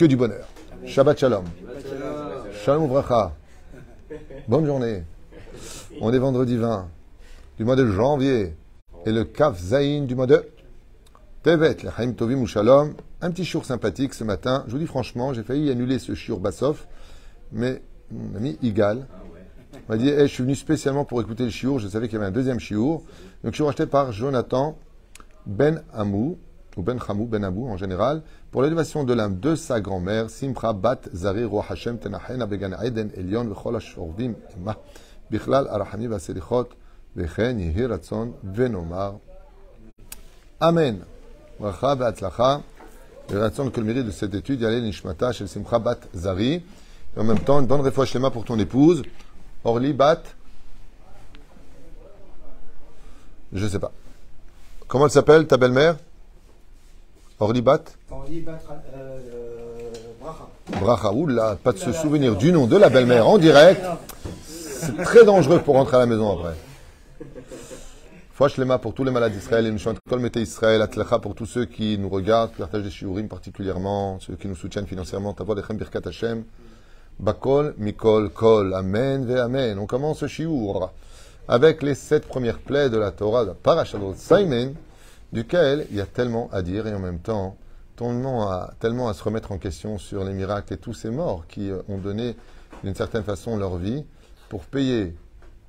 que du bonheur. Shabbat Shalom. Shalom Bracha. Bonne journée. On est vendredi 20 du mois de janvier et le Kaf Zain du mois de Tevet, le Chaim Tovim ou Shalom. Un petit jour sympathique ce matin. Je vous dis franchement, j'ai failli annuler ce shiur Bassof, mais mon ami Igal m'a dit eh, Je suis venu spécialement pour écouter le shiur. Je savais qu'il y avait un deuxième shiur. Donc, je suis racheté par Jonathan Ben Amou, ou Ben Hamou, Ben Amou en général, pour l'élévation de l'âme de sa grand-mère, Simcha Bat Zari Roh Hashem Tenachena Began Eden Elion Vechol Ashordim Emma Bichlal Arahami Vaselichot Vechen Yehi Ratzon Venomar. Amen. Bracha Be'atzlacha. Le Ratzon que le mérite de cette étude, Yalel Nishmata Shel Simcha Bat Zari. Et en même temps, une bonne réfouche Shlema pour ton épouse, Orly Bat. Je sais pas. Comment elle s'appelle, ta belle-mère? Orly Bat? Orly Bat euh, Bracha. Bracha, oula, pas de se souvenir du nom de la belle-mère en direct. C'est très dangereux pour rentrer à la maison après. Fouach Lema pour tous les malades d'Israël, et nous chantons Kol Mete Israël, Atlecha pour tous ceux qui nous regardent, qui partagent des shiurim particulièrement, ceux qui nous soutiennent financièrement, Tavod Echem Birkat Hashem, Bakol, Mikol, Kol, Amen, Ve Amen. On commence ce shiur avec les sept premières plaies de la Torah, de Parashalot Simon, duquel il y a tellement à dire et en même temps, tellement à, tellement à se remettre en question sur les miracles et tous ces morts qui ont donné d'une certaine façon leur vie pour payer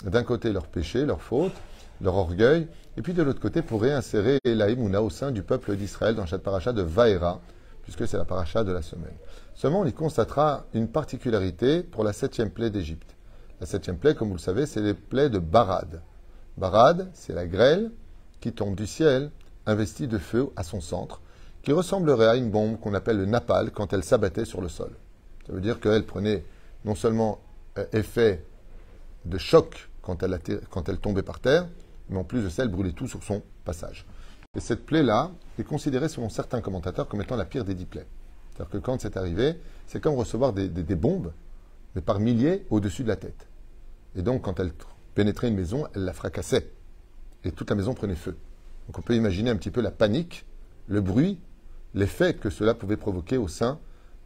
d'un côté leurs péchés, leurs fautes, leur orgueil, et puis de l'autre côté pour réinsérer l'Aïmouna au sein du peuple d'Israël dans cette paracha de Vaera, puisque c'est la paracha de la semaine. Seulement, on y constatera une particularité pour la septième plaie d'Égypte. La septième plaie, comme vous le savez, c'est les plaies de Barad. Barad, c'est la grêle qui tombe du ciel, investie de feu à son centre, qui ressemblerait à une bombe qu'on appelle le napal quand elle s'abattait sur le sol. Ça veut dire qu'elle prenait non seulement effet de choc quand elle, tombait par terre, mais en plus de ça, elle brûlait tout sur son passage. Et cette plaie-là est considérée selon certains commentateurs comme étant la pire des dix plaies. C'est-à-dire que quand c'est arrivé, c'est comme recevoir des, des, bombes, mais par milliers au-dessus de la tête. Et donc, quand elle pénétrait une maison, elle la fracassait. Et toute la maison prenait feu. Donc on peut imaginer un petit peu la panique, le bruit, l'effet que cela pouvait provoquer au sein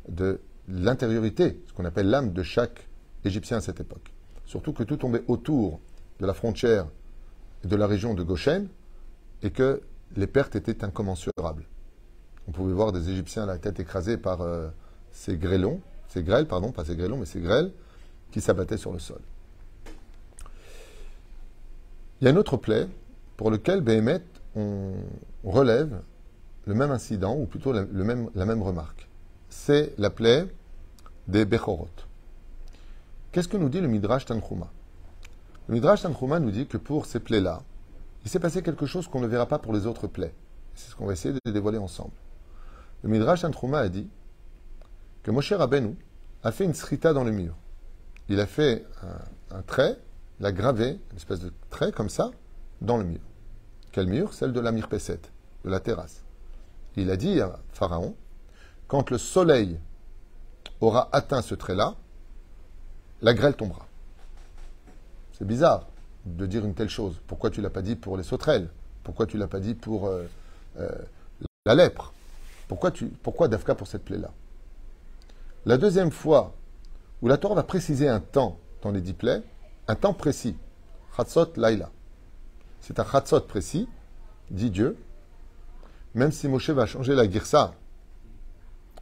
de l'intériorité, ce qu'on appelle l'âme de chaque Égyptien à cette époque. Surtout que tout tombait autour de la frontière de la région de Goshen et que les pertes étaient incommensurables. On pouvait voir des Égyptiens à la tête écrasée par euh, ces grêlons, ces grêles, pardon, pas ces grêlons, mais ces grêles qui s'abattaient sur le sol. Il y a une autre plaie pour lequel Béhémet, on relève le même incident, ou plutôt la, même remarque. C'est la plaie des Bechorot. Qu'est-ce que nous dit le Midrash Tanchuma Le Midrash Tanchuma nous dit que pour ces plaies-là, il s'est passé quelque chose qu'on ne verra pas pour les autres plaies. C'est ce qu'on va essayer de dévoiler ensemble. Le Midrash Tanchuma a dit que Moshe Rabbeinu a fait une srita dans le mur. Il a fait un, un trait, il a gravé une espèce de trait comme ça dans le mur. Quel mur Celle de la Mirpesset, de la terrasse. Il a dit à Pharaon, quand le soleil aura atteint ce trait-là, la grêle tombera. C'est bizarre de dire une telle chose. Pourquoi tu l'as pas dit pour les sauterelles? Pourquoi tu l'as pas dit pour euh, euh, la lèpre? Pourquoi, Dafka pour cette plaie-là? La deuxième fois où la Torah va préciser un temps dans les dix plaies, un temps précis, Chatzot Laila. C'est un Chatzot précis, dit Dieu, même si Moshe va changer la girsa,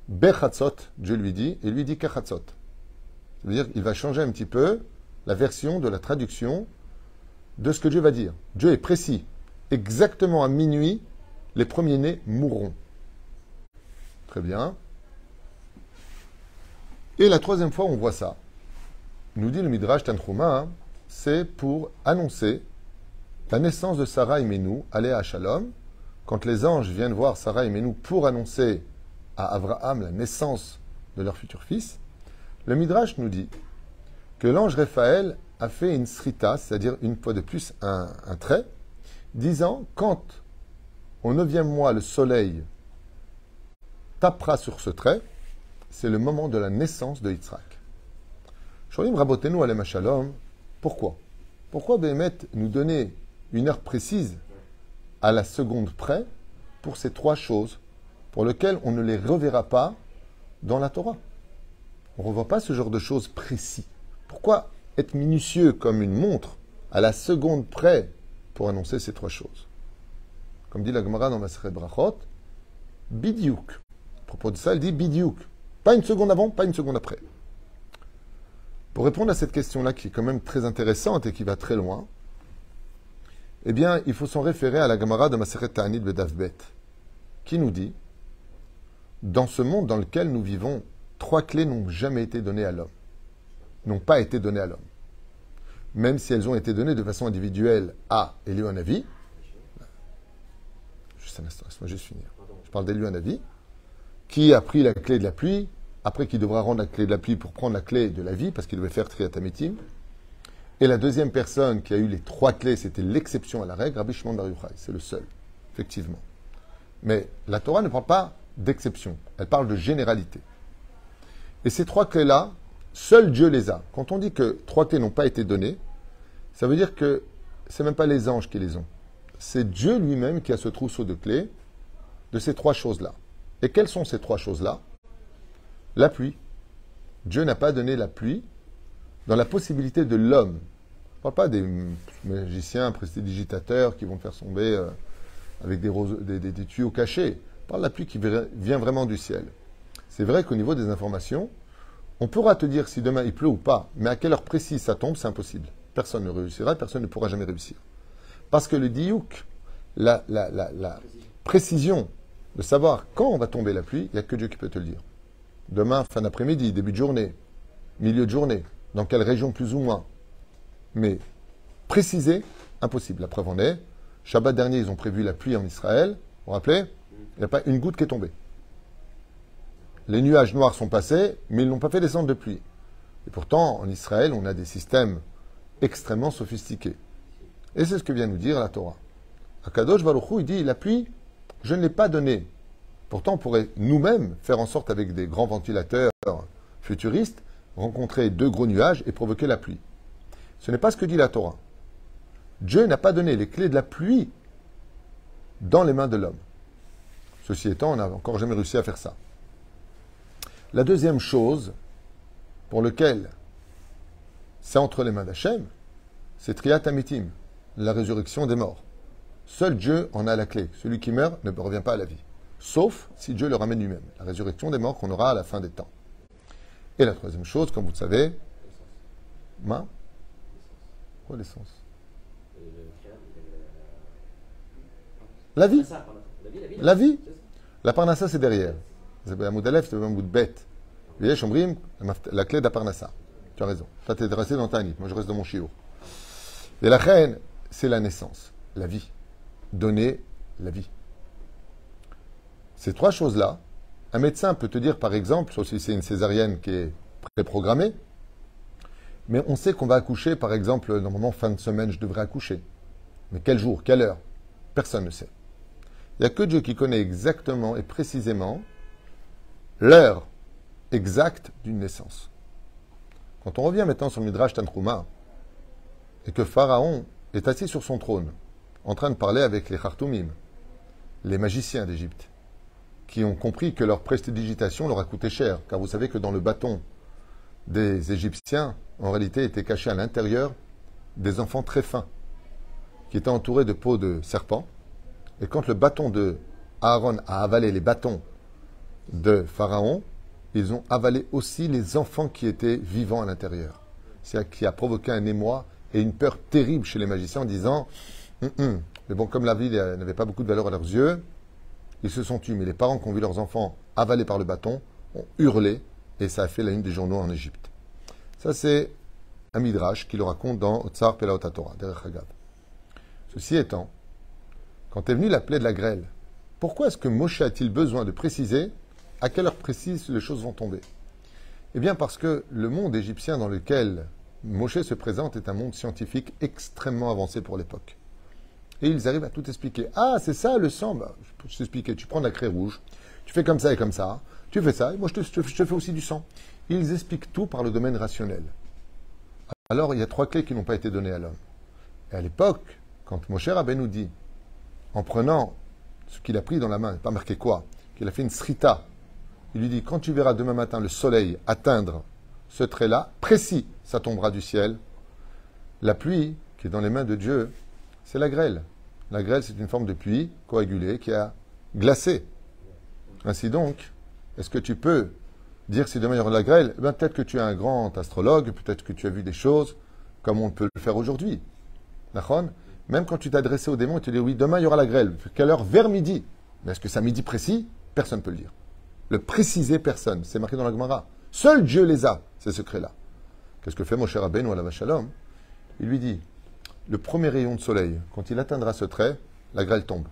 Bechatzot, Dieu lui dit, et lui dit Kechatzot. Ça veut dire qu'il va changer un petit peu la version de la traduction de ce que Dieu va dire. Dieu est précis. Exactement à minuit, les premiers-nés mourront. Très bien. Et la troisième fois, on voit ça. Nous dit le Midrash Tanchuma, hein, c'est pour annoncer la naissance de Sarah et Menou, aller à Shalom. Quand les anges viennent voir Sarah et Menou pour annoncer à Abraham la naissance de leur futur fils, le Midrash nous dit que l'ange Raphaël a fait une srita, c'est-à-dire une fois de plus un, trait, disant quand au neuvième mois le soleil tapera sur ce trait, c'est le moment de la naissance de Yitzhak. Sholim rabotenu alem shalom. Pourquoi? Pourquoi Béhémet nous donner une heure précise à la seconde près pour ces trois choses pour lesquelles on ne les reverra pas dans la Torah. On ne revoit pas ce genre de choses précis. Pourquoi être minutieux comme une montre à la seconde près pour annoncer ces trois choses? Comme dit la Gemara dans Maseret Brachot, bidiouk. À propos de ça, elle dit bidiouk. Pas une seconde avant, pas une seconde après. Pour répondre à cette question-là, qui est quand même très intéressante et qui va très loin, eh bien, il faut s'en référer à la Gemara de Maseret Ta'anit Bedavbet, qui nous dit Dans ce monde dans lequel nous vivons, trois clés n'ont jamais été données à l'homme, n'ont pas été données à l'homme. Même si elles ont été données de façon individuelle à Elianavi, juste un instant, laisse-moi juste finir. Je parle qui a pris la clé de la pluie, après qu'il devra rendre la clé de la pluie pour prendre la clé de la vie, parce qu'il devait faire Triatamitim. Et la deuxième personne qui a eu les trois clés, c'était l'exception à la règle, Rabbi Shimon Bar. C'est le seul, effectivement. Mais la Torah ne parle pas d'exception, elle parle de généralité. Et ces trois clés-là, seul Dieu les a. Quand on dit que trois clés n'ont pas été données, ça veut dire que c'est même pas les anges qui les ont. C'est Dieu lui-même qui a ce trousseau de clés de ces trois choses-là. Et quelles sont ces trois choses-là? La pluie. Dieu n'a pas donné la pluie dans la possibilité de l'homme. On ne parle pas des magiciens, prestidigitateurs qui vont faire tomber euh, avec des, des, des, tuyaux cachés. On parle de la pluie qui vient vraiment du ciel. C'est vrai qu'au niveau des informations, on pourra te dire si demain il pleut ou pas, mais à quelle heure précise ça tombe, c'est impossible. Personne ne réussira, personne ne pourra jamais réussir. Parce que le diouk, la précision de savoir quand on va tomber la pluie, il n'y a que Dieu qui peut te le dire. Demain, fin d'après-midi, début de journée, milieu de journée, dans quelle région plus ou moins. Mais préciser, impossible. La preuve en est, Shabbat dernier, ils ont prévu la pluie en Israël. Vous vous rappelez? Il n'y a pas une goutte qui est tombée. Les nuages noirs sont passés, mais ils n'ont pas fait descendre de pluie. Et pourtant, en Israël, on a des systèmes extrêmement sophistiqués. Et c'est ce que vient nous dire la Torah. Akadosh Baruch Hu, il dit, la pluie, je ne l'ai pas donnée. Pourtant, on pourrait nous-mêmes faire en sorte, avec des grands ventilateurs futuristes, rencontrer deux gros nuages et provoquer la pluie. Ce n'est pas ce que dit la Torah. Dieu n'a pas donné les clés de la pluie dans les mains de l'homme. Ceci étant, on n'a encore jamais réussi à faire ça. La deuxième chose pour laquelle c'est entre les mains d'Hachem, c'est Triat Amitim, la résurrection des morts. Seul Dieu en a la clé. Celui qui meurt ne revient pas à la vie. Sauf si Dieu le ramène lui-même. La résurrection des morts qu'on aura à la fin des temps. Et la troisième chose, comme vous le savez, ma Quoi l'essence La vie. La vie. La parnassa, c'est derrière. C'est un c'est un bout de bête. La clé de la parnassa. Tu as raison. Toi, tu es resté dans ta nid. Moi, je reste dans mon chiot. Et la reine, c'est la naissance, la vie. Donner la vie. Ces trois choses-là, un médecin peut te dire, par exemple, sauf si c'est une césarienne qui est préprogrammée, mais on sait qu'on va accoucher, par exemple, normalement, fin de semaine, je devrais accoucher. Mais quel jour, quelle heure? Personne ne sait. Il n'y a que Dieu qui connaît exactement et précisément l'heure exacte d'une naissance. Quand on revient maintenant sur Midrash Tantruma, et que Pharaon est assis sur son trône, en train de parler avec les Khartoumim, les magiciens d'Égypte, qui ont compris que leur prestidigitation leur a coûté cher. Car vous savez que dans le bâton des Égyptiens, en réalité, étaient cachés à l'intérieur des enfants très fins, qui étaient entourés de peaux de serpent. Et quand le bâton de Aaron a avalé les bâtons de Pharaon, ils ont avalé aussi les enfants qui étaient vivants à l'intérieur. C'est qui a provoqué un émoi et une peur terrible chez les magiciens en disant hum, hum. Mais bon, comme la vie n'avait pas beaucoup de valeur à leurs yeux, ils se sont tués, mais les parents qui ont vu leurs enfants avalés par le bâton ont hurlé et ça a fait la une des journaux en Égypte. Ça, c'est un midrash qui le raconte dans Otsar Pelaot Torah, derrière Hagab. Ceci étant, quand est venue la plaie de la grêle, pourquoi est-ce que Moshe a-t-il besoin de préciser à quelle heure précise les choses vont tomber? Eh bien, parce que le monde égyptien dans lequel Moshe se présente est un monde scientifique extrêmement avancé pour l'époque. Et ils arrivent à tout expliquer. Ah, c'est ça le sang bah, Je peux t'expliquer. Tu prends la craie rouge, tu fais comme ça et comme ça, tu fais ça, et moi je te, fais aussi du sang. Ils expliquent tout par le domaine rationnel. Alors, il y a trois clés qui n'ont pas été données à l'homme. Et à l'époque, quand mon cher Abbé nous dit, en prenant ce qu'il a pris dans la main, pas marqué quoi, qu'il a fait une srita, Il lui dit, quand tu verras demain matin le soleil atteindre ce trait-là, précis, ça tombera du ciel. La pluie, qui est dans les mains de Dieu, c'est la grêle. La grêle, c'est une forme de pluie coagulée qui a glacé. Ainsi donc, est-ce que tu peux dire si demain il y aura de la grêle eh ben, Peut-être que tu es un grand astrologue, peut-être que tu as vu des choses comme on peut le faire aujourd'hui. Même quand tu t'adressais au démon, tu dis oui, demain il y aura la grêle. Quelle heure? Vers midi. Mais est-ce que c'est à midi précis? Personne ne peut le dire. Le préciser, personne. C'est marqué dans la Gemara. Seul Dieu les a, ces secrets-là. Qu'est-ce que fait mon cher Rabbeinu à la Vachalom Il lui dit le premier rayon de soleil, quand il atteindra ce trait, la grêle tombe.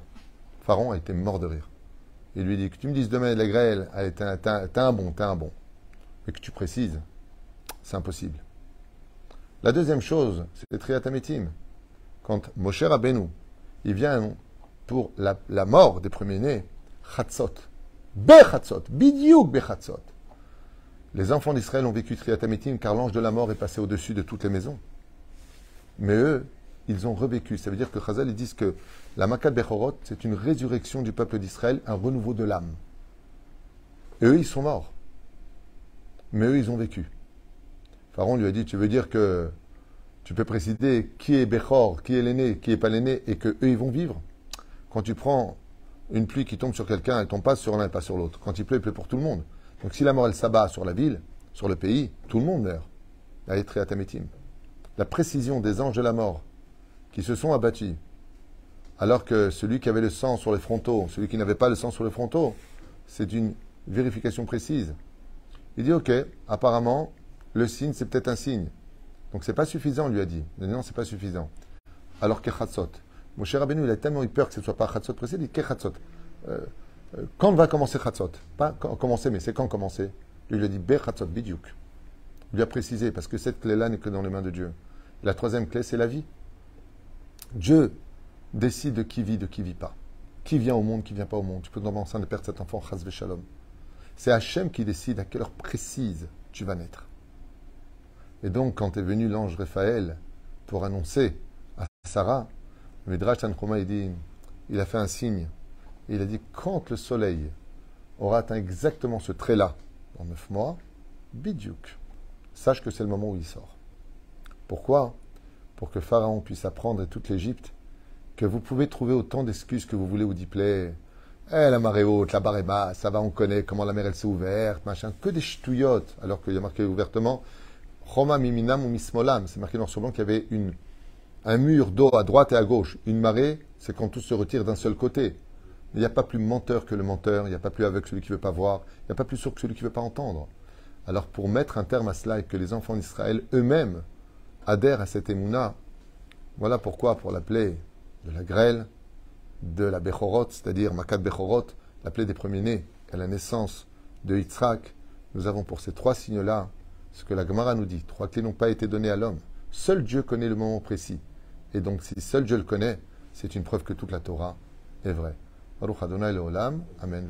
Pharaon a été mort de rire. Il lui dit que tu me dises demain la grêle, t'as un bon, t'as un bon. Mais que tu précises, c'est impossible. La deuxième chose, c'est Triatametim. Quand Moshe Rabbeinu, il vient pour la, mort des premiers-nés, Chatzot. Bechatzot, Bidiouk Bechatzot. Les enfants d'Israël ont vécu Triatametim car l'ange de la mort est passé au-dessus de toutes les maisons. Mais eux, ils ont revécu. Ça veut dire que Chazal, ils disent que la Makat Bechorot, c'est une résurrection du peuple d'Israël, un renouveau de l'âme. Et eux, ils sont morts. Mais eux, ils ont vécu. Pharaon lui a dit, tu veux dire que tu peux préciser qui est Bechor, qui est l'aîné, qui n'est pas l'aîné, et que eux, ils vont vivre? Quand tu prends une pluie qui tombe sur quelqu'un, elle tombe pas sur l'un et pas sur l'autre. Quand il pleut, il pleut pour tout le monde. Donc si la mort, elle s'abat sur la ville, sur le pays, tout le monde meurt. La précision des anges de la mort qui se sont abattus. Alors que celui qui avait le sang sur les frontaux, celui qui n'avait pas le sang sur les frontaux, c'est une vérification précise. Il dit, ok, apparemment, le signe, c'est peut-être un signe. Donc c'est pas suffisant, lui a dit. Mais non, c'est pas suffisant. Alors que Khatsot. Mon cher Rabbeinu, il a tellement eu peur que ce ne soit pas Khatsot précis, il dit que. Euh, euh, quand va commencer Khatsot? Pas quand, commencer, mais c'est quand commencer? Lui, il a dit Be Khatsot. Il lui a précisé, parce que cette clé-là n'est que dans les mains de Dieu. La troisième clé, c'est la vie. Dieu décide de qui vit, de qui vit pas. Qui vient au monde, qui vient pas au monde. Tu peux enceinte de perdre cet enfant, chas shalom. C'est Hachem qui décide à quelle heure précise tu vas naître. Et donc, quand est venu l'ange Raphaël pour annoncer à Sarah, le Midrash Tanchuma, il dit, il a fait un signe. il a dit, quand le soleil aura atteint exactement ce trait-là, dans neuf mois, bidiouk, sache que c'est le moment où il sort. Pourquoi? Pour que Pharaon puisse apprendre à toute l'Égypte que vous pouvez trouver autant d'excuses que vous voulez ou d'y plaire. Eh, la marée haute, la barre est basse, ça va, on connaît comment la mer elle s'est ouverte, machin, que des ch'touillottes, alors qu'il y a marqué ouvertement Choma miminam ou mismolam. C'est marqué noir sur blanc qu'il y avait une, un mur d'eau à droite et à gauche. Une marée, c'est quand tout se retire d'un seul côté. Il n'y a pas plus menteur que le menteur, il n'y a pas plus aveugle que celui qui ne veut pas voir, il n'y a pas plus sourd que celui qui ne veut pas entendre. Alors pour mettre un terme à cela et que les enfants d'Israël eux-mêmes adhère à cette émouna. Voilà pourquoi, pour la plaie de la grêle, de la Bechorot, c'est-à-dire Makat Bechorot, la plaie des premiers-nés et la naissance de Yitzhak, nous avons pour ces trois signes-là ce que la Gemara nous dit. Trois clés n'ont pas été données à l'homme. Seul Dieu connaît le moment précis. Et donc, si seul Dieu le connaît, c'est une preuve que toute la Torah est vraie. Adonai Amen Amen.